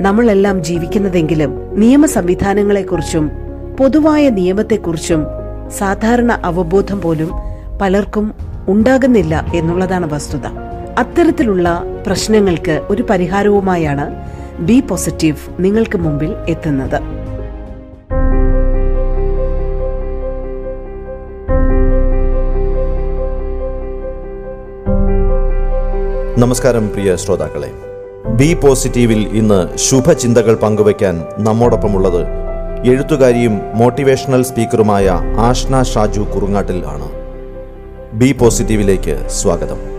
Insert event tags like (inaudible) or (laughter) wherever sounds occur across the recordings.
നമ്മളെല്ലാം ജീവിക്കുന്നതെങ്കിലും നിയമ സംവിധാനങ്ങളെക്കുറിച്ചും പൊതുവായ നിയമത്തെക്കുറിച്ചും സാധാരണ അവബോധം പോലും പലർക്കും ഉണ്ടാകുന്നില്ല എന്നുള്ളതാണ് വസ്തുത. അത്തരത്തിലുള്ള പ്രശ്നങ്ങൾക്ക് ഒരു പരിഹാരവുമായാണ് ബി പോസിറ്റീവ് നിങ്ങൾക്ക് മുമ്പിൽ എത്തുന്നത്. നമസ്കാരം പ്രിയ ശ്രോതാക്കളെ. ബി പോസിറ്റീവിൽ ഇന്ന് ശുഭചിന്തകൾ പങ്കുവയ്ക്കാൻ നമ്മോടൊപ്പമുള്ളത് എഴുത്തുകാരിയും മോട്ടിവേഷണൽ സ്പീക്കറുമായ ആഷ്ന ഷാജു കുറുങ്ങാട്ടിൽ ആണ്. ബി പോസിറ്റീവിലേക്ക് സ്വാഗതം.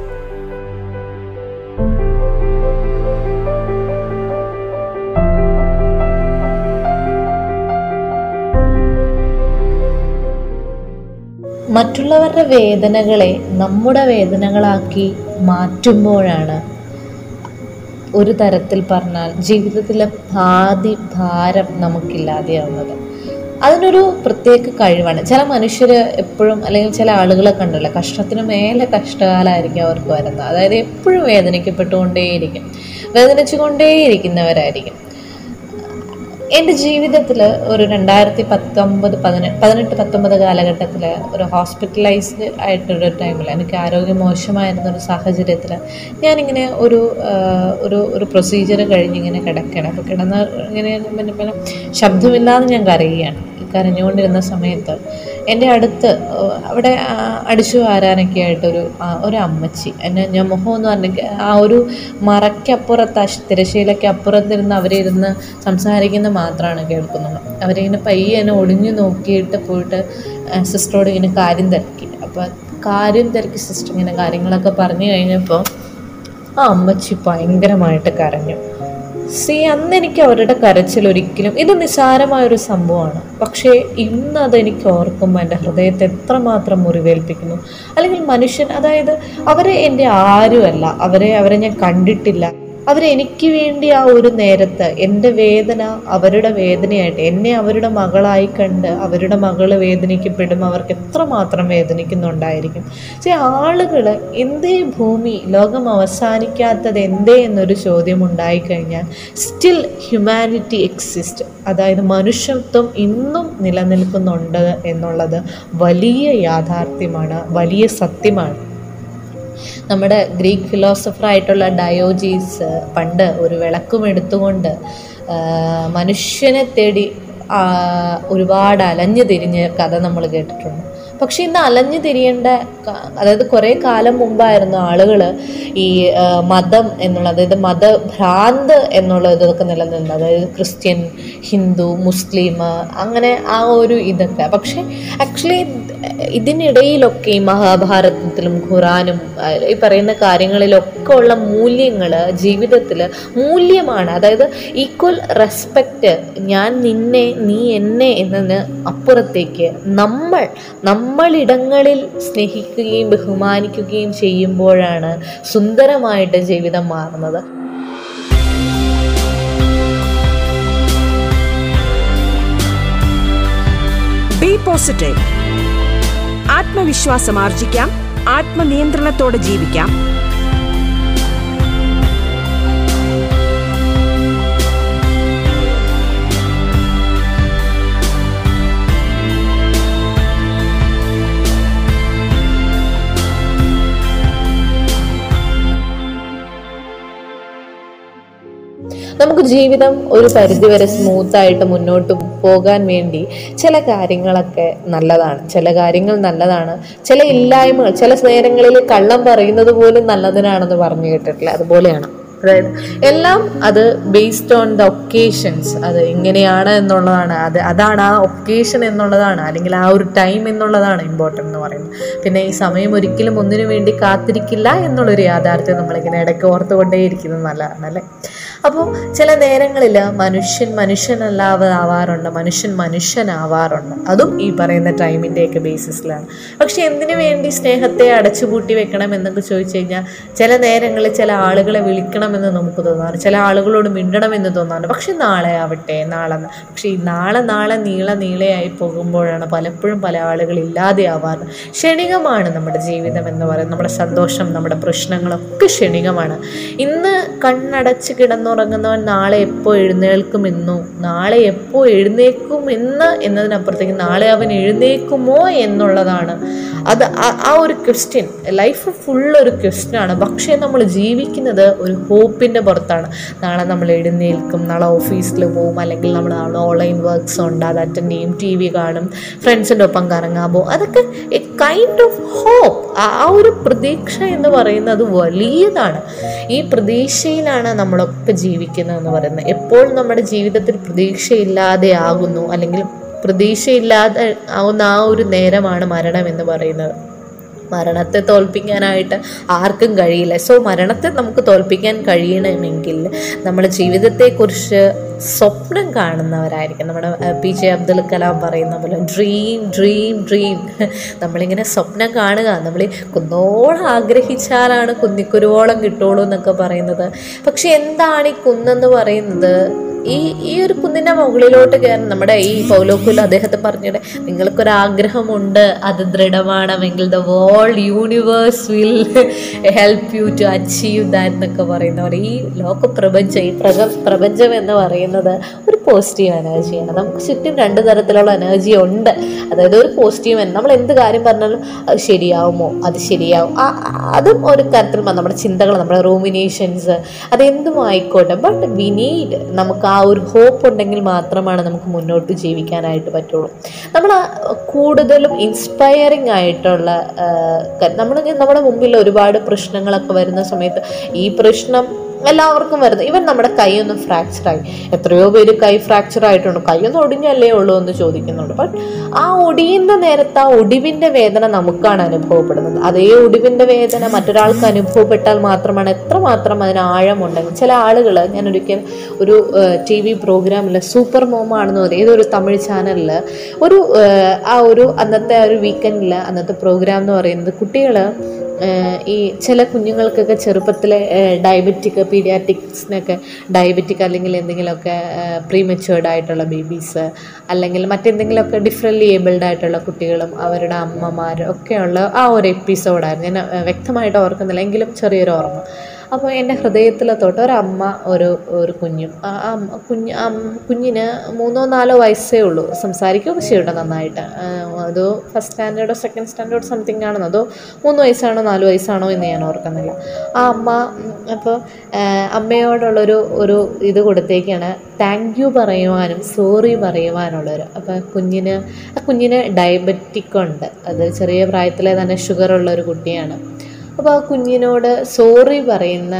മറ്റുള്ളവരുടെ വേദനകളെ നമ്മുടെ വേദനകളാക്കി മാറ്റുമ്പോഴാണ് ഒരു തരത്തിൽ പറഞ്ഞാൽ ജീവിതത്തിലെ പാതി ഭാരം നമുക്കില്ലാതെയാവുന്നത്. അതിനൊരു പ്രത്യേക കഴിവാണ്. ചില മനുഷ്യർ എപ്പോഴും അല്ലെങ്കിൽ ചില ആളുകളെ കണ്ടല്ലോ കഷ്ടത്തിന് മേലെ കഷ്ടകാലമായിരിക്കും അവർക്ക് വരുന്നത്. അതായത് എപ്പോഴും വേദനിക്കപ്പെട്ടുകൊണ്ടേയിരിക്കും. വേദനിച്ചുകൊണ്ടേയിരിക്കുന്നവരായിരിക്കും. എന്റെ ജീവിതത്തിൽ ഒരു രണ്ടായിരത്തി പത്തൊമ്പത് പതിനെട്ട് പതിനെട്ട് പത്തൊമ്പത് കാലഘട്ടത്തിൽ ഒരു ഹോസ്പിറ്റലൈസ്ഡ് ആയിട്ടൊരു ടൈമിൽ എനിക്ക് ആരോഗ്യം മോശമായിരുന്ന ഒരു സാഹചര്യത്തിൽ ഞാനിങ്ങനെ ഒരു ഒരു ഒരു പ്രൊസീജിയർ കഴിഞ്ഞിങ്ങനെ കിടക്കണം. അപ്പോൾ കിടന്ന് ഇങ്ങനെ പിന്നെ ശബ്ദമില്ലാതെ ഞാൻ കരയുകയാണ്. കരഞ്ഞുകൊണ്ടിരുന്ന സമയത്ത് എന്റെ അടുത്ത് അവിടെ അടിച്ചു വാരാനൊക്കെ ആയിട്ടൊരു ഒരു അമ്മച്ചി എന്നെ ഞാൻ മുഖം എന്ന് പറഞ്ഞ ആ ഒരു മറയ്ക്കപ്പുറത്ത് തിരശ്ശീലയ്ക്ക് അപ്പുറത്തിരുന്ന് അവരിരുന്ന് സംസാരിക്കുന്നത് മാത്രമാണ് കേൾക്കുന്നത്. അവരിങ്ങനെ പയ്യെ എന്നെ ഒടിഞ്ഞു നോക്കിയിട്ട് പോയിട്ട് സിസ്റ്ററോട് ഇങ്ങനെ കാര്യം തിരക്കി. അപ്പോൾ കാര്യം തിരക്കി സിസ്റ്റർ ഇങ്ങനെ കാര്യങ്ങളൊക്കെ പറഞ്ഞു കഴിഞ്ഞപ്പോൾ ആ അമ്മച്ചി ഭയങ്കരമായിട്ട് കരഞ്ഞു. സി അന്ന് എനിക്ക് അവരുടെ കരച്ചിൽ ഒരിക്കലും ഇത് നിസാരമായൊരു സംഭവമാണ്. പക്ഷേ ഇന്ന് അതെനിക്ക് ഓർക്കുമ്പോൾ എന്റെ ഹൃദയത്തെ എത്രമാത്രം മുറിവേൽപ്പിക്കുന്നു. അല്ലെങ്കിൽ മനുഷ്യൻ അതായത് അവരെ എന്റെ ആരുമല്ല അവരെ അവരെ ഞാൻ കണ്ടിട്ടില്ല. അവരെനിക്ക് വേണ്ടി ആ ഒരു നേരത്ത് എന്റെ വേദന അവരുടെ വേദനയായിട്ട് എന്നെ അവരുടെ മകളായി കണ്ട് അവരുടെ മകൾ വേദനിക്കപ്പെടും അവർക്ക് എത്രമാത്രം വേദനിക്കുന്നുണ്ടായിരിക്കും. പക്ഷേ ആളുകൾ എന്തേ ഭൂമി ലോകം അവസാനിക്കാത്തത് എന്തേ എന്നൊരു ചോദ്യം ഉണ്ടായിക്കഴിഞ്ഞാൽ സ്റ്റിൽ ഹ്യൂമാനിറ്റി എക്സിസ്റ്റ് അതായത് മനുഷ്യത്വം ഇന്നും നിലനിൽക്കുന്നുണ്ട് എന്നുള്ളത് വലിയ യാഥാർത്ഥ്യമാണ് വലിയ സത്യമാണ്. നമ്മുടെ ഗ്രീക്ക് ഫിലോസഫറായിട്ടുള്ള ഡയോജീസ് പണ്ട് ഒരു വിളക്കും എടുത്തുകൊണ്ട് മനുഷ്യനെ തേടി ഒരുപാട് അലഞ്ഞു തിരിഞ്ഞ കഥ നമ്മൾ കേട്ടിട്ടുണ്ട്. പക്ഷെ ഇന്ന് അലഞ്ഞു തിരിയേണ്ട അതായത് കുറേ കാലം മുമ്പായിരുന്നു ആളുകൾ ഈ മതം എന്നുള്ള അതായത് മതഭ്രാന്ത് എന്നുള്ള ഇതൊക്കെ നിലനിന്നത് അതായത് ക്രിസ്ത്യൻ ഹിന്ദു മുസ്ലിം അങ്ങനെ ആ ഒരു ഇതൊക്കെ. പക്ഷെ ആക്ച്വലി ഇതിനിടയിലൊക്കെ ഈ മഹാഭാരതത്തിലും ഖുറാനും ഈ പറയുന്ന കാര്യങ്ങളിലൊക്കെ ഉള്ള മൂല്യങ്ങൾ ജീവിതത്തിൽ മൂല്യമാണ്. അതായത് ഈക്വൽ റെസ്പെക്റ്റ് ഞാൻ നിന്നെ നീ എന്നെ എന്നതിന് അപ്പുറത്തേക്ക് നമ്മൾ നമ്മളിടങ്ങളിൽ സ്നേഹിക്കുകയും ബഹുമാനിക്കുകയും ചെയ്യുമ്പോഴാണ് സുന്ദരമായിട്ട് ജീവിതം മാറുന്നത്. ബി പോസിറ്റീവ് ആത്മവിശ്വാസം ആർജിക്കാം. ആത്മനിയന്ത്രണത്തോടെ ജീവിക്കാം. നമുക്ക് ജീവിതം ഒരു പരിധിവരെ സ്മൂത്തായിട്ട് മുന്നോട്ട് പോകാൻ വേണ്ടി ചില കാര്യങ്ങളൊക്കെ നല്ലതാണ്. ചില കാര്യങ്ങൾ നല്ലതാണ്. ചില ഇല്ലായ്മകൾ ചില നേരങ്ങളിൽ കള്ളം പറയുന്നത് പോലും നല്ലതിനാണെന്ന് പറഞ്ഞു കേട്ടിട്ടില്ല. അതുപോലെയാണ്. അതായത് എല്ലാം അത് ബേസ്ഡ് ഓൺ ദ ഒക്കേഷൻസ് അത് ഇങ്ങനെയാണ് എന്നുള്ളതാണ്. അത് അതാണ് ആ ഒക്കേഷൻ എന്നുള്ളതാണ്. അല്ലെങ്കിൽ ആ ഒരു ടൈം എന്നുള്ളതാണ് ഇമ്പോർട്ടന്റ് എന്ന് പറയുന്നത്. പിന്നെ ഈ സമയം ഒരിക്കലും ഒന്നിനു വേണ്ടി കാത്തിരിക്കില്ല എന്നുള്ളൊരു യാഥാർത്ഥ്യം നമ്മളിങ്ങനെ ഇടയ്ക്ക് ഓർത്തുകൊണ്ടേയിരിക്കുന്നത് നല്ലതാണ് അല്ലേ? അപ്പോൾ ചില നേരങ്ങളിൽ മനുഷ്യൻ മനുഷ്യനല്ലാതെ ആവാറുണ്ട് മനുഷ്യൻ മനുഷ്യനാവാറുണ്ട്. അതും ഈ പറയുന്ന ടൈമിന്റെയൊക്കെ ബേസിസിലാണ് പക്ഷെ എന്തിനു വേണ്ടി സ്നേഹത്തെ അടച്ചുപൂട്ടി വെക്കണം എന്നൊക്കെ ചോദിച്ചു കഴിഞ്ഞാൽ ചില നേരങ്ങളിൽ ചില ആളുകളെ വിളിക്കണമെന്ന് നമുക്ക് തോന്നാറ് ചില ആളുകളോട് മിണ്ടണമെന്ന് തോന്നാറുണ്ട്. പക്ഷെ നാളെ ആവട്ടെ നാളെ പക്ഷേ ഈ നാളെ നാളെ നീള നീളയായി പോകുമ്പോഴാണ് പലപ്പോഴും പല ആളുകൾ ഇല്ലാതെയാവാറ് ക്ഷണികമാണ് നമ്മുടെ ജീവിതം എന്ന് പറയുന്നത്. നമ്മുടെ സന്തോഷം നമ്മുടെ പ്രശ്നങ്ങളൊക്കെ ക്ഷണികമാണ്. ഇന്ന് കണ്ണടച്ച് കിടന്നുറങ്ങുന്നവൻ നാളെ എപ്പോൾ എഴുന്നേൽക്കുമെന്നോ? നാളെ എപ്പോൾ എഴുന്നേക്കും എന്ന് എന്നതിനപ്പുറത്തേക്ക് നാളെ അവൻ എഴുന്നേക്കുമോ എന്നുള്ളതാണ്. അത് ആ- ഒരു ക്വസ്റ്റ്യൻ ലൈഫ് ഫുൾ ഒരു ക്വസ്റ്റ്യനാണ് പക്ഷേ നമ്മൾ ജീവിക്കുന്നത് ഒരു ഹോപ്പിന്റെ പുറത്താണ്. നാളെ നമ്മൾ എഴുന്നേൽക്കും നാളെ ഓഫീസിൽ പോകും അല്ലെങ്കിൽ നമ്മൾ ഓൺലൈൻ വർക്ക്സ് ഉണ്ട് അത് അറ്റൻഡ് ചെയ്യും ടി വി കാണും ഫ്രണ്ട്സിന്റെ ഒപ്പം കറങ്ങാൻ പോകും അതൊക്കെ എ കൈൻഡ് ഓഫ് ഹോപ്പ് ആ ഒരു പ്രതീക്ഷ എന്ന് പറയുന്നത് വലിയതാണ്. ഈ പ്രതീക്ഷയിലാണ് നമ്മളൊക്കെ ജീവിക്കുന്നത് എന്ന് പറയുന്നത്. എപ്പോൾ നമ്മുടെ ജീവിതത്തിൽ പ്രതീക്ഷയില്ലാതെ ആകുന്നു അല്ലെങ്കിൽ പ്രതീക്ഷയില്ലാതെ ആവുന്ന ആ ഒരു നേരമാണ് മരണം എന്ന് പറയുന്നത്. മരണത്തെ തോൽപ്പിക്കാനായിട്ട് ആർക്കും കഴിയില്ല. സോ മരണത്തെ നമുക്ക് തോൽപ്പിക്കാൻ കഴിയണമെങ്കിൽ നമ്മൾ ജീവിതത്തെക്കുറിച്ച് സ്വപ്നം കാണുന്നവരായിരിക്കും. നമ്മുടെ പി ജെ അബ്ദുൽ കലാം പറയുന്ന പോലെ ഡ്രീം ഡ്രീം ഡ്രീം നമ്മളിങ്ങനെ സ്വപ്നം കാണുക. നമ്മൾ കുന്നോളം ആഗ്രഹിച്ചാലാണ് കുന്നിക്കുരുവോളം കിട്ടുള്ളൂ എന്നൊക്കെ പറയുന്നത്. പക്ഷെ എന്താണ് ഈ കുന്നെന്ന് പറയുന്നത്? ഈ ഈ ഒരു കുന്നിന്റെ മുകളിലോട്ട് കയറി നമ്മുടെ ഈ പൗലോക്കുല അദ്ദേഹത്തെ പറഞ്ഞിട്ട് നിങ്ങൾക്കൊരാഗ്രഹമുണ്ട് അത് ദൃഢമാണമെങ്കിൽ the world universe will help you to achieve that എന്നൊക്കെ പറയുന്ന പോലെ. ഈ ലോക പ്രപഞ്ചം ഈ പ്രപഞ്ചം എന്ന് പറയുന്നത് ഒരു പോസിറ്റീവ് എനർജിയാണ് നമുക്ക് ചുറ്റും രണ്ട് തരത്തിലുള്ള എനർജി ഉണ്ട്. അതായത് ഒരു പോസിറ്റീവ് നമ്മൾ എന്ത് കാര്യം പറഞ്ഞാലും അത് ശരിയാവുമോ? അത് ശരിയാവും. അതും ഒരു തരത്തിൽ നമ്മുടെ ചിന്തകൾ നമ്മുടെ റൂമിനേഷൻസ് അതെന്തും ആയിക്കോട്ടെ. ബട്ട് വി നീഡ് നമുക്ക് ആ ഒരു ഹോപ്പ് ഉണ്ടെങ്കിൽ മാത്രമാണ് നമുക്ക് മുന്നോട്ട് ജീവിക്കാനായിട്ട് പറ്റുള്ളൂ. നമ്മൾ കൂടുതലും ഇൻസ്പയറിങ് ആയിട്ടുള്ള നമ്മൾ നമ്മുടെ മുമ്പിൽ ഒരുപാട് പ്രശ്നങ്ങളൊക്കെ വരുന്ന സമയത്ത് ഈ പ്രശ്നം എല്ലാവർക്കും വരുന്നത് ഇവൻ നമ്മുടെ കൈ ഫ്രാക്ചറായി എത്രയോ പേര് കൈ ഫ്രാക്ചർ ആയിട്ടുണ്ട്. കൈയൊന്നും ഒടിഞ്ഞല്ലേ ഉള്ളൂ എന്ന് ചോദിക്കുന്നുണ്ട്. ബട്ട് ആ ഒടിയുന്ന നേരത്ത് ആ ഒടിവിന്റെ വേദന നമുക്കാണ് അനുഭവപ്പെടുന്നത്. അതേ ഒടിവിന്റെ വേദന മറ്റൊരാൾക്ക് അനുഭവപ്പെട്ടാൽ മാത്രമാണ് എത്രമാത്രം അതിന് ആഴമുണ്ടെങ്കിൽ. ചില ആളുകൾ ഞാൻ ഒരിക്കൽ ഒരു ടി വി പ്രോഗ്രാമിൽ സൂപ്പർ മോമാണെന്ന് പറയും ഏതൊരു തമിഴ് ചാനലിൽ ഒരു ആ ഒരു അന്നത്തെ ഒരു വീക്കെൻഡിൽ അന്നത്തെ പ്രോഗ്രാം എന്ന് പറയുന്നത് കുട്ടികൾ ഈ ചില കുഞ്ഞുങ്ങൾക്കൊക്കെ ചെറുപ്പത്തിലെ ഡയബറ്റിക് പീഡിയാറ്റിക്സിനൊക്കെ ഡയബറ്റിക് അല്ലെങ്കിൽ എന്തെങ്കിലുമൊക്കെ പ്രീ മെച്ചുവേർഡ് ആയിട്ടുള്ള ബേബീസ് അല്ലെങ്കിൽ മറ്റെന്തെങ്കിലുമൊക്കെ ഡിഫറെന്റ് ഏബിൾഡ് ആയിട്ടുള്ള കുട്ടികളും അവരുടെ അമ്മമാരും ഒക്കെയുള്ള ആ ഒരു എപ്പിസോഡായിരുന്നു ഞാൻ വ്യക്തമായിട്ട് ഓർക്കുന്നില്ല. എങ്കിലും ചെറിയൊരു ഓർമ്മ. അപ്പോൾ എന്റെ ഹൃദയത്തിൽ തൊട്ട് ഒരമ്മ ഒരു ഒരു കുഞ്ഞും. ആ കുഞ്ഞ് കുഞ്ഞിന് മൂന്നോ നാലോ വയസ്സേ ഉള്ളൂ. സംസാരിക്കുകയൊക്കെ ചെയ്യട്ടെ നന്നായിട്ട്. ആ, അതോ ഫസ്റ്റ് സ്റ്റാൻഡേർഡോ സെക്കൻഡ് സ്റ്റാൻഡേർഡ് സംതിങ് ആണെന്നോ അതോ മൂന്ന് വയസ്സാണോ നാല് വയസ്സാണോ എന്ന് ഞാൻ ഓർക്കുന്നില്ല. ആ അമ്മ അപ്പോൾ അമ്മയോടുള്ളൊരു ഒരു ഇത് കൊടുത്തേക്കാണ് താങ്ക് യു പറയുവാനും സോറി പറയുവാനുള്ളൊരു. അപ്പോൾ കുഞ്ഞിന് ആ കുഞ്ഞിന് ഡയബറ്റിക് ഉണ്ട്. അത് ചെറിയ പ്രായത്തിലെ തന്നെ ഷുഗർ ഉള്ള ഒരു കുട്ടിയാണ്. അപ്പോൾ ആ കുഞ്ഞിനോട് സോറി പറയുന്ന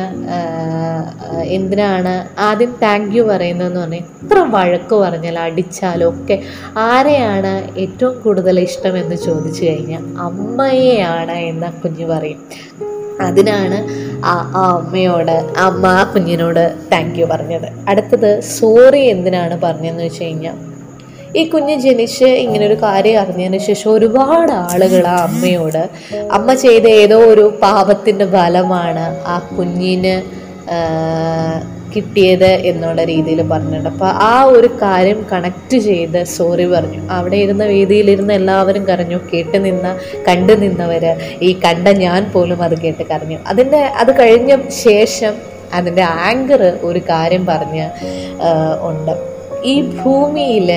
എന്തിനാണ് ആദ്യം താങ്ക് യു പറയുന്നതെന്ന് പറഞ്ഞാൽ എത്ര വഴക്ക് പറഞ്ഞാൽ അടിച്ചാലും ഒക്കെ ആരെയാണ് ഏറ്റവും കൂടുതൽ ഇഷ്ടമെന്ന് ചോദിച്ചു കഴിഞ്ഞാൽ അമ്മയെയാണ് എന്ന് കുഞ്ഞ് പറയും. അതിനാണ് ആ ആ അമ്മയോട് അമ്മ ആ കുഞ്ഞിനോട് താങ്ക് യു പറഞ്ഞത്. അടുത്തത് സോറി എന്തിനാണ് പറഞ്ഞതെന്ന് വെച്ച് കഴിഞ്ഞാൽ ഈ കുഞ്ഞ് ജനിച്ച് ഇങ്ങനൊരു കാര്യം അറിഞ്ഞതിന് ശേഷം ഒരുപാട് ആളുകൾ ആ അമ്മയോട് അമ്മ ചെയ്ത ഏതോ ഒരു പാപത്തിന്റെ ഫലമാണ് ആ കുഞ്ഞിന് കിട്ടിയത് എന്നുള്ള രീതിയിൽ പറഞ്ഞിട്ടുണ്ട്. അപ്പോൾ ആ ഒരു കാര്യം കണക്ട് ചെയ്ത് സോറി പറഞ്ഞു. അവിടെ ഇരുന്ന വേദിയിലിരുന്ന് എല്ലാവരും കരഞ്ഞു. കേട്ട് നിന്ന കണ്ടു നിന്നവർ ഈ കണ്ട ഞാൻ പോലും അത് കേട്ട് കരഞ്ഞു. അതിന്റെ അത് കഴിഞ്ഞ ശേഷം അതിന്റെ ആങ്കർ ഒരു കാര്യം പറഞ്ഞ് ഉണ്ട്. ഈ ഭൂമിയിൽ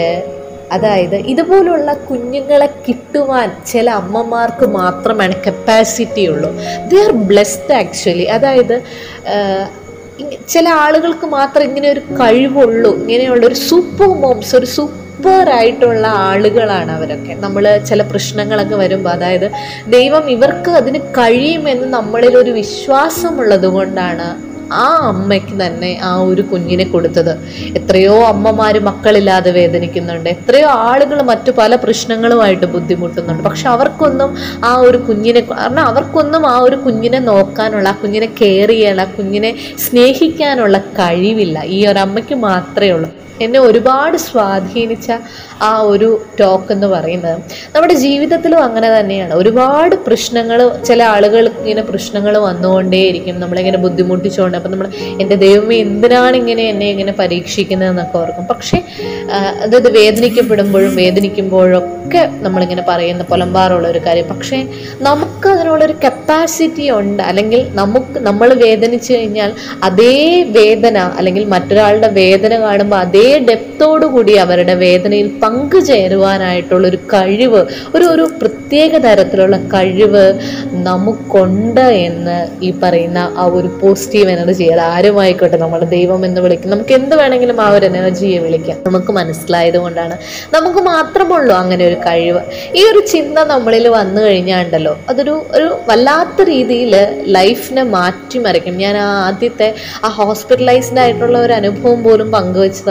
അതായത് ഇതുപോലുള്ള കുഞ്ഞുങ്ങളെ കിട്ടുവാൻ ചില അമ്മമാർക്ക് മാത്രമാണ് കപ്പാസിറ്റി ഉള്ളൂ. ദേ ആർ ബ്ലെസ്ഡ് ആക്ച്വലി അതായത് ചില ആളുകൾക്ക് മാത്രം ഇങ്ങനെ ഒരു കഴിവുള്ളൂ ഇങ്ങനെയുള്ള ഒരു സൂപ്പർ മോംസ് ഒരു സൂപ്പർ ആയിട്ടുള്ള ആളുകളാണ് അവരൊക്കെ. നമ്മൾ ചില പ്രശ്നങ്ങളൊക്കെ വരുമ്പോൾ അതായത് ദൈവം ഇവർക്ക് അതിന് കഴിയുമെന്ന് നമ്മളിൽ ഒരു വിശ്വാസമുള്ളത് കൊണ്ടാണ് ആ അമ്മയ്ക്ക് തന്നെ ആ ഒരു കുഞ്ഞിനെ കൊടുത്തത്. എത്രയോ അമ്മമാര് മക്കളില്ലാതെ വേദനിക്കുന്നുണ്ട്. എത്രയോ ആളുകൾ മറ്റു പല പ്രശ്നങ്ങളുമായിട്ട് ബുദ്ധിമുട്ടുന്നുണ്ട്. പക്ഷെ അവർക്കൊന്നും ആ ഒരു കുഞ്ഞിനെ കാരണം അവർക്കൊന്നും ആ ഒരു കുഞ്ഞിനെ നോക്കാനുള്ള ആ കുഞ്ഞിനെ കെയർ ചെയ്യാനുള്ള കുഞ്ഞിനെ സ്നേഹിക്കാനുള്ള കഴിവില്ല. ഈ ഒരു അമ്മയ്ക്ക് മാത്രമേ ഉള്ളൂ. എന്നെ ഒരുപാട് സ്വാധീനിച്ച ആ ഒരു ടോക്ക് എന്ന് പറയുന്നത് നമ്മുടെ ജീവിതത്തിലും അങ്ങനെ തന്നെയാണ്. ഒരുപാട് പ്രശ്നങ്ങൾ ചില ആളുകൾ ഇങ്ങനെ പ്രശ്നങ്ങൾ വന്നുകൊണ്ടേയിരിക്കും. നമ്മളിങ്ങനെ ബുദ്ധിമുട്ടിച്ചുകൊണ്ട് അപ്പം നമ്മൾ എന്റെ ദൈവമേ എന്തിനാണ് ഇങ്ങനെ എന്നെ ഇങ്ങനെ പരീക്ഷിക്കുന്നതെന്നൊക്കെ ഓർക്കും. പക്ഷേ അതായത് വേദനിക്കപ്പെടുമ്പോഴും വേദനിക്കുമ്പോഴും ഒക്കെ നമ്മളിങ്ങനെ പറയുന്ന പുലമ്പാറുള്ള ഒരു കാര്യം. പക്ഷേ നമുക്ക് അതിനുള്ളൊരു കപ്പാസിറ്റി ഉണ്ട്. അല്ലെങ്കിൽ നമുക്ക് നമ്മൾ വേദനിച്ചു കഴിഞ്ഞാൽ അതേ വേദന അല്ലെങ്കിൽ മറ്റൊരാളുടെ വേദന കാണുമ്പോൾ അതേ ഡെപ്തോടു കൂടി അവരുടെ വേദനയിൽ പങ്കുചേരുവാനായിട്ടുള്ളൊരു കഴിവ് ഒരു ഒരു പ്രത്യേക തരത്തിലുള്ള കഴിവ് നമുക്കുണ്ട് എന്ന് ഈ പറയുന്ന ആ ഒരു പോസിറ്റീവ് എനർജി അത് ആരുമായിക്കോട്ടെ നമ്മൾ ദൈവം എന്ന് വിളിക്കും. നമുക്ക് എന്ത് വേണമെങ്കിലും ആ ഒരു എനർജിയെ വിളിക്കാം. നമുക്ക് മനസ്സിലായത് കൊണ്ടാണ്. നമുക്ക് മാത്രമുള്ളൂ അങ്ങനെ ഒരു കഴിവ്. ഈ ഒരു ചിന്ത നമ്മളിൽ വന്നു കഴിഞ്ഞാൽ ഉണ്ടല്ലോ അതൊരു ഒരു വല്ലാത്ത രീതിയിൽ ലൈഫിനെ മാറ്റിമറിക്കും. ഞാൻ ആ ആദ്യത്തെ ആ ഹോസ്പിറ്റലൈസ്ഡ് ആയിട്ടുള്ള ഒരു അനുഭവം പോലും പങ്കുവെച്ചത്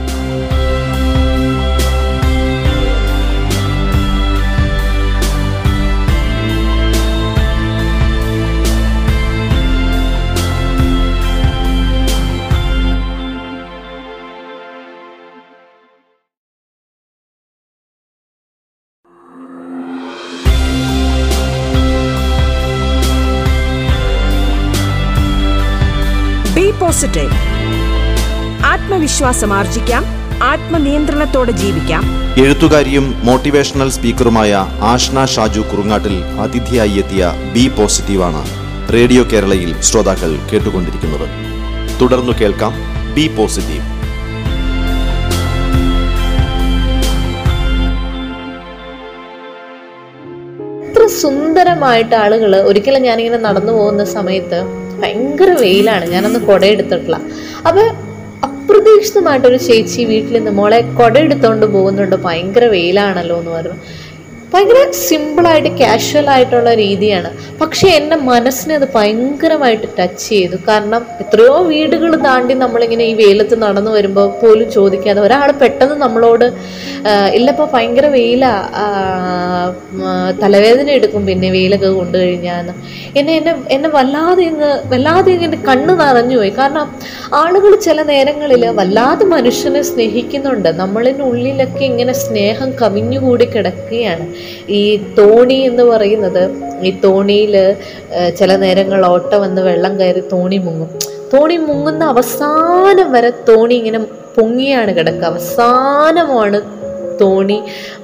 പോസിറ്റീവ് ആത്മവിശ്വാസം ആർജിക്കാം ആത്മനിയന്ത്രണത്തോടെ ജീവിക്കാം. എഴുത്തുകാരിയും മോട്ടിവേഷണൽ സ്പീക്കറുമായ ആഷ്ന ഷാജു കുറുങ്ങാട്ടിൽ അതിഥിയായി എത്തിയ ബി പോസിറ്റീവാണ് റേഡിയോ കേരളയിൽ ശ്രോതാക്കൾ കേട്ടുകൊണ്ടിരിക്കുന്നത്. തുടർന്നു കേൾക്കാം ബി പോസിറ്റീവ് സുന്ദരമായിട്ട് ആളുകൾ ഒരിക്കലും ഞാനിങ്ങനെ നടന്നു പോകുന്ന സമയത്ത് ഭയങ്കര വെയിലാണ്. ഞാനന്ന് കുട എടുത്തിട്ടില്ല അപ്പൊ അപ്രതീക്ഷിതമായിട്ടൊരു ചേച്ചി വീട്ടിൽ നിന്ന് മോളെ കുട എടുത്തോണ്ട് പോകുന്നുണ്ട്. ഭയങ്കര വെയിലാണല്ലോ എന്ന് പറഞ്ഞു. ഭയങ്കര സിമ്പിളായിട്ട് കാഷ്വൽ ആയിട്ടുള്ള രീതിയാണ്. പക്ഷെ എന്റെ മനസ്സിനെ അത് ഭയങ്കരമായിട്ട് ടച്ച് ചെയ്തു. കാരണം എത്രയോ വീടുകൾ താണ്ടി നമ്മളിങ്ങനെ ഈ വെയിലത്ത് നടന്നു വരുമ്പോൾ പോലും ചോദിക്കാതെ ഒരാൾ പെട്ടെന്ന് നമ്മളോട് "ആ, ഇല്ലപ്പോൾ ഭയങ്കര വെയിലാ തലവേദന എടുക്കും പിന്നെ വെയിലൊക്കെ കൊണ്ടു കഴിഞ്ഞാൽ എന്നെ എന്നെ എന്നെ വല്ലാതെ ഇങ്ങ് വല്ലാതെ ഇങ്ങനെ കണ്ണ് നിറഞ്ഞു പോയി. കാരണം ആളുകൾ ചില നേരങ്ങളിൽ വല്ലാതെ മനുഷ്യനെ സ്നേഹിക്കുന്നുണ്ട്. നമ്മളിന്റെ ഉള്ളിലൊക്കെ ഇങ്ങനെ സ്നേഹം കവിഞ്ഞുകൂടി കിടക്കുകയാണ്. ഈ തോണി എന്ന് പറയുന്നത് ഈ തോണിയിൽ ചില നേരങ്ങൾ ഓട്ട വന്ന് വെള്ളം കയറി തോണി മുങ്ങും. തോണി മുങ്ങുന്ന അവസാനം വരെ തോണി ഇങ്ങനെ പൊങ്ങിയാണ് കിടക്കുക. അവസാനമാണ് തോണി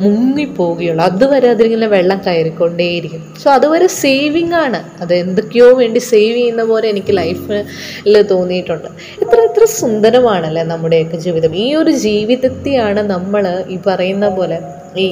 മുങ്ങിപ്പോവുകയുള്ളൂ. അതുവരെ അതിലിങ്ങനെ വെള്ളം കയറിക്കൊണ്ടേയിരിക്കും. സോ അതുവരെ സേവിങ് ആണ്. അത് എന്തൊക്കെയോ വേണ്ടി സേവ് ചെയ്യുന്ന പോലെ എനിക്ക് ലൈഫിൽ തോന്നിയിട്ടുണ്ട്. ഇത്ര ഇത്ര സുന്ദരമാണല്ലേ നമ്മുടെയൊക്കെ ജീവിതം. ഈ ഒരു ജീവിതത്തെയാണ് നമ്മൾ ഈ പറയുന്ന പോലെ ഈ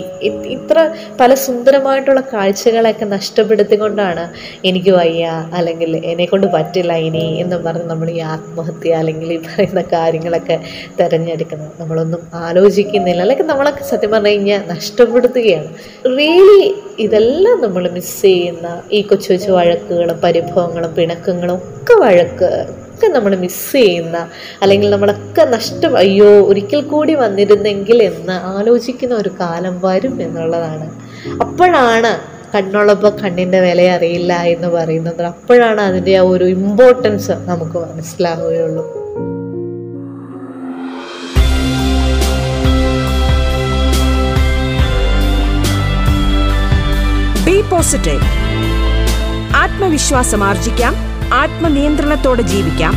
ഇത്ര പല സുന്ദരമായിട്ടുള്ള കാഴ്ചകളൊക്കെ നഷ്ടപ്പെടുത്തിക്കൊണ്ടാണ് എനിക്ക് വയ്യ അല്ലെങ്കിൽ എന്നെ കൊണ്ട് പറ്റില്ല ഇനി എന്ന് പറഞ്ഞ് നമ്മൾ ഈ ആത്മഹത്യ അല്ലെങ്കിൽ ഈ പറയുന്ന കാര്യങ്ങളൊക്കെ തിരഞ്ഞെടുക്കുന്നത്. നമ്മളൊന്നും ആലോചിക്കുന്നില്ല. അല്ലെങ്കിൽ നമ്മളൊക്കെ സത്യം പറഞ്ഞു കഴിഞ്ഞാൽ നഷ്ടപ്പെടുത്തുകയാണ്. റിയലി ഇതെല്ലാം നമ്മൾ മിസ് ചെയ്യുന്ന ഈ കൊച്ചു കൊച്ചു വഴക്കുകളും പരിഭവങ്ങളും പിണക്കങ്ങളും ഒക്കെ വഴക്ക് ഒക്കെ നമ്മൾ മിസ് ചെയ്യുന്ന അല്ലെങ്കിൽ നമ്മളൊക്കെ നഷ്ടം അയ്യോ ഒരിക്കൽ കൂടി വന്നിരുന്നെങ്കിൽ എന്ന് ആലോചിക്കുന്ന ഒരു കാലം വരും എന്നുള്ളതാണ്. അപ്പോഴാണ് കണ്ണുള്ളപ്പോൾ കണ്ണിന്റെ വില അറിയില്ല എന്ന് പറയുന്നത്. അപ്പോഴാണ് അതിന്റെ ആ ഒരു ഇമ്പോർട്ടൻസ് നമുക്ക് മനസ്സിലാവുകയുള്ളൂ. ബി പോസിറ്റീവ് ആത്മവിശ്വാസം ആർജിക്കാം. ആത്മനിയന്ത്രണത്തോടെ ജീവിക്കാം.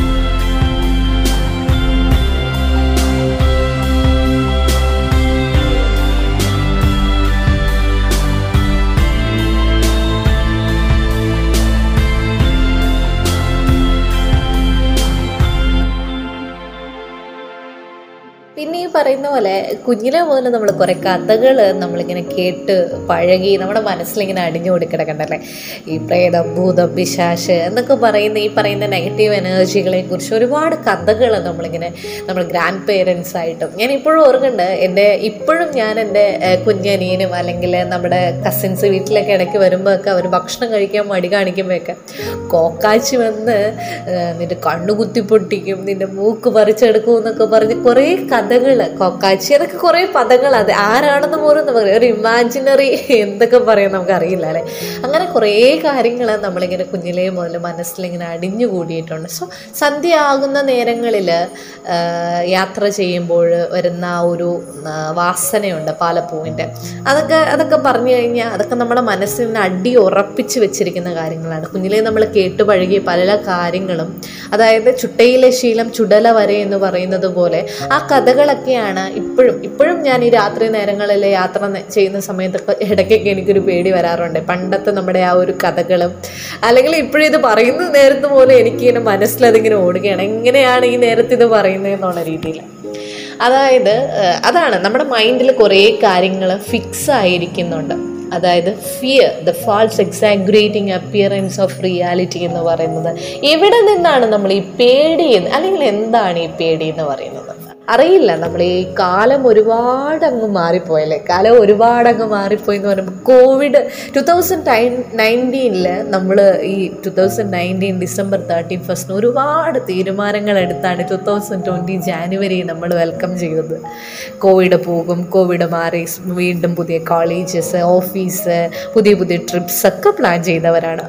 പറയുന്ന പോലെ കുഞ്ഞിലെ മുതൽ നമ്മൾ കുറേ കഥകൾ നമ്മളിങ്ങനെ കേട്ട് പഴകി നമ്മുടെ മനസ്സിലിങ്ങനെ അടിഞ്ഞു കൊടുക്കിടക്കണ്ടല്ലേ ഈ പ്രേതം ഭൂതം പിശാശ് എന്നൊക്കെ പറയുന്ന ഈ പറയുന്ന നെഗറ്റീവ് എനർജികളെ കുറിച്ച് ഒരുപാട് കഥകൾ നമ്മളിങ്ങനെ നമ്മൾ ഗ്രാൻഡ് പേരൻസ് ആയിട്ടും ഞാൻ ഇപ്പോഴും ഓർക്കുന്നുണ്ട്. എന്റെ ഇപ്പോഴും ഞാൻ എന്റെ കുഞ്ഞനിയനും അല്ലെങ്കിൽ നമ്മുടെ കസിൻസ് വീട്ടിലൊക്കെ ഇടയ്ക്ക് വരുമ്പോഴൊക്കെ അവർ ഭക്ഷണം കഴിക്കാൻ മടി കാണിക്കുമ്പോഴൊക്കെ കോക്കാച്ചി വന്ന് നിന്റെ കണ്ണു കുത്തിപ്പൊട്ടിക്കും നിന്റെ മൂക്ക് പറിച്ചെടുക്കും എന്നൊക്കെ പറഞ്ഞ് കുറേ കഥകൾ കൊക്കാച്ചി അതൊക്കെ കുറേ പദങ്ങൾ അത് ആരാണെന്ന് പോലും നമുക്ക് ഒരു ഇമാജിനറി എന്തൊക്കെ പറയാൻ നമുക്ക് അറിയില്ല അല്ലേ? അങ്ങനെ കുറേ കാര്യങ്ങൾ നമ്മളിങ്ങനെ കുഞ്ഞിലേ മുതൽ മനസ്സിലിങ്ങനെ അടിഞ്ഞു കൂടിയിട്ടുണ്ട്. സോ സന്ധ്യ ആകുന്ന നേരങ്ങളിൽ യാത്ര ചെയ്യുമ്പോൾ വരുന്ന ആ ഒരു വാസനയുണ്ട് പാലപ്പൂവിന്റെ അതൊക്കെ അതൊക്കെ പറഞ്ഞു കഴിഞ്ഞാൽ അതൊക്കെ നമ്മുടെ മനസ്സിൽ നിന്ന് അടി ഉറപ്പിച്ച് വെച്ചിരിക്കുന്ന കാര്യങ്ങളാണ്. കുഞ്ഞിലേ നമ്മൾ കേട്ട് പഴകിയ പല കാര്യങ്ങളും അതായത് ചുട്ടയിലെ ശീലം ചുടല വരെ എന്ന് പറയുന്നത് പോലെ ആ കഥകളൊക്കെയാണ് ഇപ്പോഴും. ഇപ്പോഴും ഞാൻ ഈ രാത്രി നേരങ്ങളിൽ യാത്ര ചെയ്യുന്ന സമയത്തൊക്കെ ഇടയ്ക്കൊക്കെ എനിക്കൊരു പേടി വരാറുണ്ട്. പണ്ടത്തെ നമ്മുടെ ആ ഒരു കഥകളും അല്ലെങ്കിൽ ഇപ്പോഴും ഇത് പറയുന്ന നേരത്ത് പോലും എനിക്കിങ്ങനെ മനസ്സിലതിങ്ങനെ ഓടുകയാണ്. എങ്ങനെയാണ് ഈ നേരത്ത് ഇത് പറയുന്നത് എന്നുള്ള രീതിയിൽ അതായത് അതാണ് നമ്മുടെ മൈൻഡിൽ കുറേ കാര്യങ്ങൾ ഫിക്സ് ആയിരിക്കുന്നുണ്ട്. അതായത് fear the false exaggerating appearance of reality എന്ന് പറയുന്നത്. എവിടെ നിന്നാണ് നമ്മൾ ഈ പേടി അല്ലെങ്കിൽ എന്താണ് ഈ പേടി എന്ന് പറയുന്നത്? അറിയില്ല. നമ്മൾ ഈ കാലം ഒരുപാട് അങ്ങ് മാറിപ്പോയല്ലേ? കാലം ഒരുപാട് അങ്ങ് മാറിപ്പോയി എന്ന് പറയുമ്പോൾ കോവിഡ് ടു തൗസൻഡ് ടൈൻ നയന്റീനിൽ നമ്മൾ ഈ two thousand nineteen December thirteen ഫസ്റ്റിന് ഒരുപാട് തീരുമാനങ്ങൾ എടുത്താണ് ടു തൗസൻഡ് ട്വന്റി ജാനുവരി നമ്മൾ വെൽക്കം ചെയ്തത്. കോവിഡ് പോകും കോവിഡ് മാറി വീണ്ടും പുതിയ കോളേജസ് ഓഫീസ് പുതിയ പുതിയ ട്രിപ്സ് ഒക്കെ പ്ലാൻ ചെയ്തവരാണ്.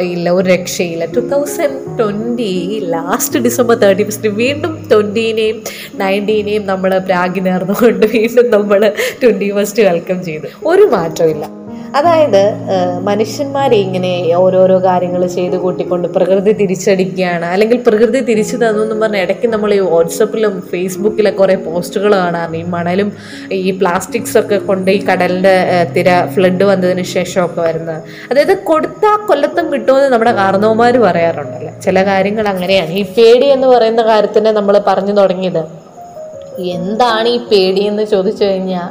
ഇല്ല ഒരു രക്ഷയില്ല. Two thousand twenty last December thirty first വീണ്ടും ട്വന്റീനെയും നയന്റീനെയും നമ്മൾ പ്രാഗി നേർന്നുകൊണ്ട് വീണ്ടും നമ്മൾ ട്വന്റി ഫസ്റ്റ് വെൽക്കം ചെയ്തു. ഒരു മാറ്റമില്ല അതായത് മനുഷ്യന്മാരെ ഇങ്ങനെ ഓരോരോ കാര്യങ്ങൾ ചെയ്ത് കൂട്ടിക്കൊണ്ട് പ്രകൃതി തിരിച്ചടിക്കുകയാണ്. അല്ലെങ്കിൽ പ്രകൃതി തിരിച്ചു തന്നു എന്ന് പറഞ്ഞാൽ ഇടയ്ക്ക് നമ്മൾ ഈ വാട്സപ്പിലും ഫേസ്ബുക്കിലൊക്കെ കുറേ പോസ്റ്റുകൾ കാണാറുണ്ട്. ഈ മണലും ഈ പ്ലാസ്റ്റിക്സ് ഒക്കെ കൊണ്ട് ഈ കടലിന്റെ തിര ഫ്ലഡ് വന്നതിന് ശേഷമൊക്കെ വരുന്നത് അതായത് കൊടുത്ത കൊല്ലത്തും കിട്ടുമെന്ന് നമ്മുടെ കാർന്നവന്മാർ പറയാറുണ്ടല്ലോ? ചില കാര്യങ്ങൾ അങ്ങനെയാണ് ഈ പേടി എന്ന് പറയുന്ന കാര്യത്തിനെ നമ്മൾ പറഞ്ഞു തുടങ്ങിയത്. എന്താണ് ഈ പേടി എന്ന് ചോദിച്ചു കഴിഞ്ഞാൽ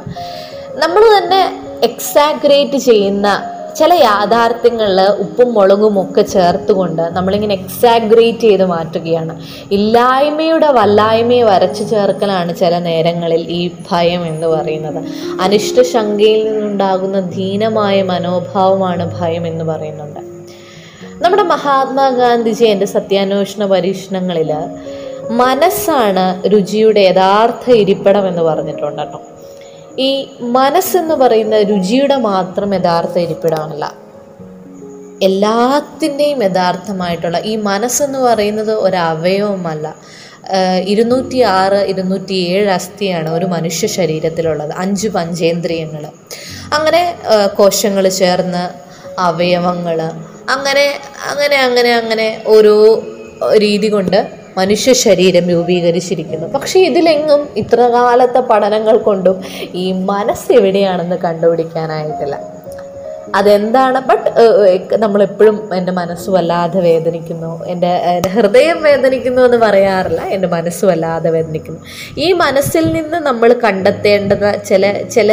നമ്മൾ തന്നെ എക്സാഗ്രേറ്റ് ചെയ്യുന്ന ചില യാഥാർത്ഥ്യങ്ങളിൽ ഉപ്പും മുളകും ഒക്കെ ചേർത്തുകൊണ്ട് നമ്മളിങ്ങനെ എക്സാഗ്രേറ്റ് ചെയ്ത് മാറ്റുകയാണ്. ഇല്ലായ്മയുടെ വല്ലായ്മയെ വരച്ചു ചേർക്കലാണ് ചില നേരങ്ങളിൽ ഈ ഭയം എന്ന് പറയുന്നത്. അനിഷ്ട ശങ്കയിൽ നിന്നുണ്ടാകുന്ന ധീനമായ മനോഭാവമാണ് ഭയം എന്ന് പറയുന്നുണ്ട്. നമ്മുടെ മഹാത്മാഗാന്ധിജി എന്റെ സത്യാന്വേഷണ പരീക്ഷണങ്ങളിൽ മനസ്സാണ് രുചിയുടെ യഥാർത്ഥ ഇരിപ്പിടം എന്ന് പറഞ്ഞിട്ടുണ്ട് കേട്ടോ. ഈ മനസ്സെന്ന് പറയുന്ന രുചിയുടെ മാത്രം യഥാർത്ഥ ഇരിപ്പിടമല്ല എല്ലാത്തിന്റെയും യഥാർത്ഥമായിട്ടുള്ള ഈ മനസ്സെന്ന് പറയുന്നത് ഒരു അവയവമല്ല ആഹ് ഇരുന്നൂറ്റി ആറ് ഇരുന്നൂറ്റി ഏഴ് അസ്ഥിയാണ് ഒരു മനുഷ്യ ശരീരത്തിലുള്ളത്. അഞ്ച് പഞ്ചേന്ദ്രിയങ്ങൾ. അങ്ങനെ കോശങ്ങൾ ചേർന്ന് അവയവങ്ങൾ. അങ്ങനെ അങ്ങനെ അങ്ങനെ അങ്ങനെ ഓരോ രീതി കൊണ്ട് മനുഷ്യ ശരീരം രൂപീകരിച്ചിരിക്കുന്നു. പക്ഷേ ഇതിലെങ്ങും ഇത്ര കാലത്തെ പഠനങ്ങൾ കൊണ്ടും ഈ മനസ്സ് എവിടെയാണെന്ന് കണ്ടുപിടിക്കാനായിട്ടില്ല. അതെന്താണ്? ബട്ട് നമ്മളെപ്പോഴും എന്റെ മനസ്സ് വല്ലാതെ വേദനിക്കുന്നു. എന്റെ എന്റെ ഹൃദയം വേദനിക്കുന്നു എന്ന് പറയാറില്ല. എന്റെ മനസ്സ് വല്ലാതെ വേദനിക്കുന്നു. ഈ മനസ്സിൽ നിന്ന് നമ്മൾ കണ്ടെത്തേണ്ടത് ചില ചില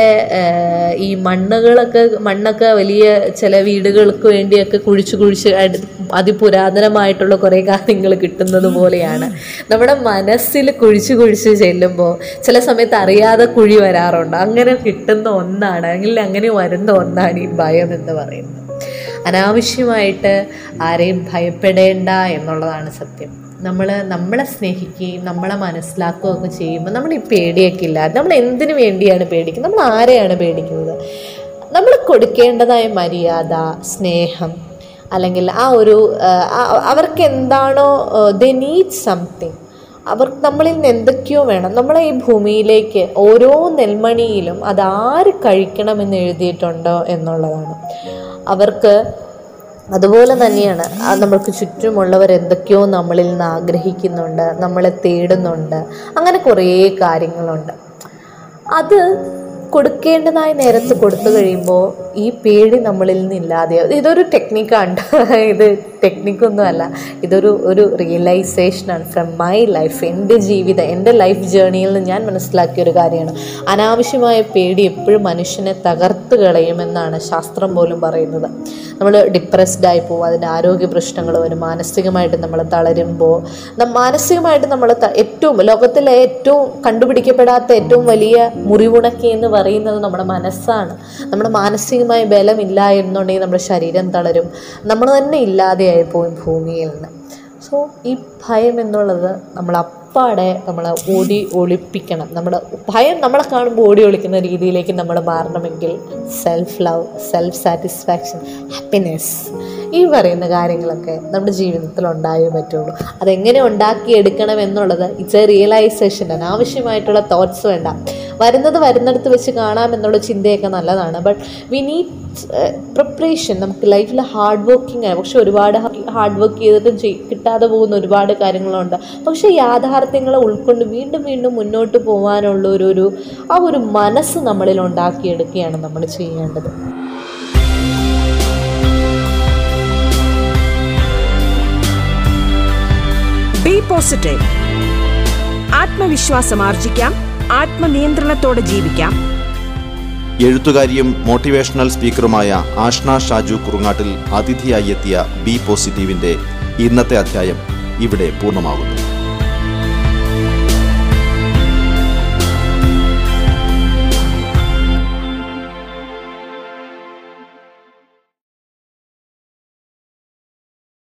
ഈ മണ്ണുകളൊക്കെ മണ്ണൊക്കെ വലിയ ചില വീടുകൾക്ക് വേണ്ടിയൊക്കെ കുഴിച്ച് കുഴിച്ച് അതിപുരാതനമായിട്ടുള്ള കുറേ കാര്യങ്ങൾ കിട്ടുന്നത് പോലെയാണ്. നമ്മുടെ മനസ്സിൽ കുഴിച്ച് കുഴിച്ച് ചെല്ലുമ്പോൾ ചില സമയത്ത് അറിയാതെ കുഴി വരാറുണ്ട്. അങ്ങനെ കിട്ടുന്ന ഒന്നാണ്. അല്ലെങ്കിൽ അങ്ങനെ വരുന്ന ഒന്നാണ് ഈ ഭയം. എന്ന് പറയുന്നത് അനാവശ്യമായിട്ട് ആരെയും ഭയപ്പെടേണ്ട എന്നുള്ളതാണ് സത്യം. നമ്മൾ നമ്മളെ സ്നേഹിക്കുകയും നമ്മളെ മനസ്സിലാക്കുകയൊക്കെ ചെയ്യുമ്പോൾ നമ്മൾ ഈ പേടിയൊക്കെ ഇല്ല നമ്മൾ എന്തിനു വേണ്ടിയാണ് പേടിക്കുന്നത് നമ്മൾ ആരെയാണ് പേടിക്കുന്നത്? നമ്മൾ കൊടുക്കേണ്ടതായ മര്യാദ സ്നേഹം അല്ലെങ്കിൽ ആ ഒരു അവർക്ക് എന്താണോ ദ നീഡ് സംതിങ്. അവർക്ക് നമ്മളിൽ നിന്ന് എന്തൊക്കെയോ വേണം. നമ്മളെ ഈ ഭൂമിയിലേക്ക് ഓരോ നെൽമണിയിലും അതാര് കഴിക്കണമെന്ന് എഴുതിയിട്ടുണ്ടോ എന്നുള്ളതാണ്. അവർക്ക് അതുപോലെ തന്നെയാണ്. നമ്മൾക്ക് ചുറ്റുമുള്ളവർ എന്തൊക്കെയോ നമ്മളിൽ നിന്ന് ആഗ്രഹിക്കുന്നുണ്ട് നമ്മളെ തേടുന്നുണ്ട് അങ്ങനെ കുറേ കാര്യങ്ങളുണ്ട്. അത് കൊടുക്കേണ്ടതായ നേരത്ത് കൊടുത്തു കഴിയുമ്പോൾ ഈ പേടി നമ്മളിൽ നിന്നില്ലാതെ ഇതൊരു ടെക്നിക്കാണ് (laughs) ഇത് ടെക്നിക്കൊന്നും അല്ല. ഇതൊരു ഒരു റിയലൈസേഷനാണ് ഫ്രം മൈ ലൈഫ് എന്റെ ജീവിതം എന്റെ ലൈഫ് ജേണിയിൽ നിന്ന് ഞാൻ മനസ്സിലാക്കിയ ഒരു കാര്യമാണ്. അനാവശ്യമായ പേടി എപ്പോഴും മനുഷ്യനെ തകർത്ത് കളയുമെന്നാണ് ശാസ്ത്രം പോലും പറയുന്നത്. നമ്മൾ ഡിപ്രസ്ഡ് ആയി പോകും അതിന്റെ ആരോഗ്യ പ്രശ്നങ്ങൾ വരും മാനസികമായിട്ട് നമ്മൾ തളരുമ്പോൾ മാനസികമായിട്ട് നമ്മൾ ഏറ്റവും ലോകത്തിലെ ഏറ്റവും കണ്ടുപിടിക്കപ്പെടാത്ത ഏറ്റവും വലിയ മുറിവുണക്കി എന്ന് പറയുന്നത് നമ്മുടെ മനസ്സാണ്. നമ്മുടെ മാനസികമായ ബലമില്ല എന്നുണ്ടെങ്കിൽ നമ്മുടെ ശരീരം തളരും. നമ്മൾ തന്നെ ഇല്ലാതെയായി പോകും ഭൂമിയിൽ നിന്ന്. സോ ഈ ഭയം എന്നുള്ളത് നമ്മൾ അപ്പാടെ നമ്മൾ ഓടി ഒളിപ്പിക്കണം. നമ്മുടെ ഭയം നമ്മളെ കാണുമ്പോൾ ഓടി ഒളിക്കുന്ന രീതിയിലേക്ക് നമ്മൾ മാറണമെങ്കിൽ self love self satisfaction happiness ഈ പറയുന്ന കാര്യങ്ങളൊക്കെ നമ്മുടെ ജീവിതത്തിൽ ഉണ്ടായേ പറ്റുള്ളൂ. അതെങ്ങനെ ഉണ്ടാക്കിയെടുക്കണം എന്നുള്ളത് ഇറ്റ്സ് എ റിയലൈസേഷൻ അനാവശ്യമായിട്ടുള്ള തോട്ട്സ് വേണ്ട. വരുന്നത് വരുന്നിടത്ത് വെച്ച് കാണാം എന്നുള്ള ചിന്തയൊക്കെ നല്ലതാണ്. ബട്ട് വി നീഡ് പ്രിപ്പറേഷൻ നമുക്ക് ലൈഫിൽ ഹാർഡ് വർക്കിംഗ് ആണ്. പക്ഷെ ഒരുപാട് ഹാർഡ് വർക്ക് ചെയ്തിട്ടും കിട്ടാതെ പോകുന്ന ഒരുപാട് കാര്യങ്ങളുണ്ട്. പക്ഷേ യാഥാർത്ഥ്യങ്ങളെ ഉൾക്കൊണ്ട് വീണ്ടും വീണ്ടും മുന്നോട്ട് പോകാനുള്ള ഒരു ഒരു ആ ഒരു മനസ്സ് നമ്മളിൽ ഉണ്ടാക്കിയെടുക്കുകയാണ് നമ്മൾ ചെയ്യേണ്ടത്. ബി പോസിറ്റീവ് ആത്മവിശ്വാസം ആർജിക്കാം. ആത്മനിയന്ത്രണത്തോടെ ജീവിക്കാം. എഴുത്തുകാരിയും മോട്ടിവേഷണൽ സ്പീക്കറുമായ ആഷ്ന ഷാജു കുറുങ്ങാട്ടിൽ അതിഥിയായി എത്തിയ ബി പോസിറ്റീവിന്റെ ഇന്നത്തെ അധ്യായം ഇവിടെ പൂർണമാകുന്നു.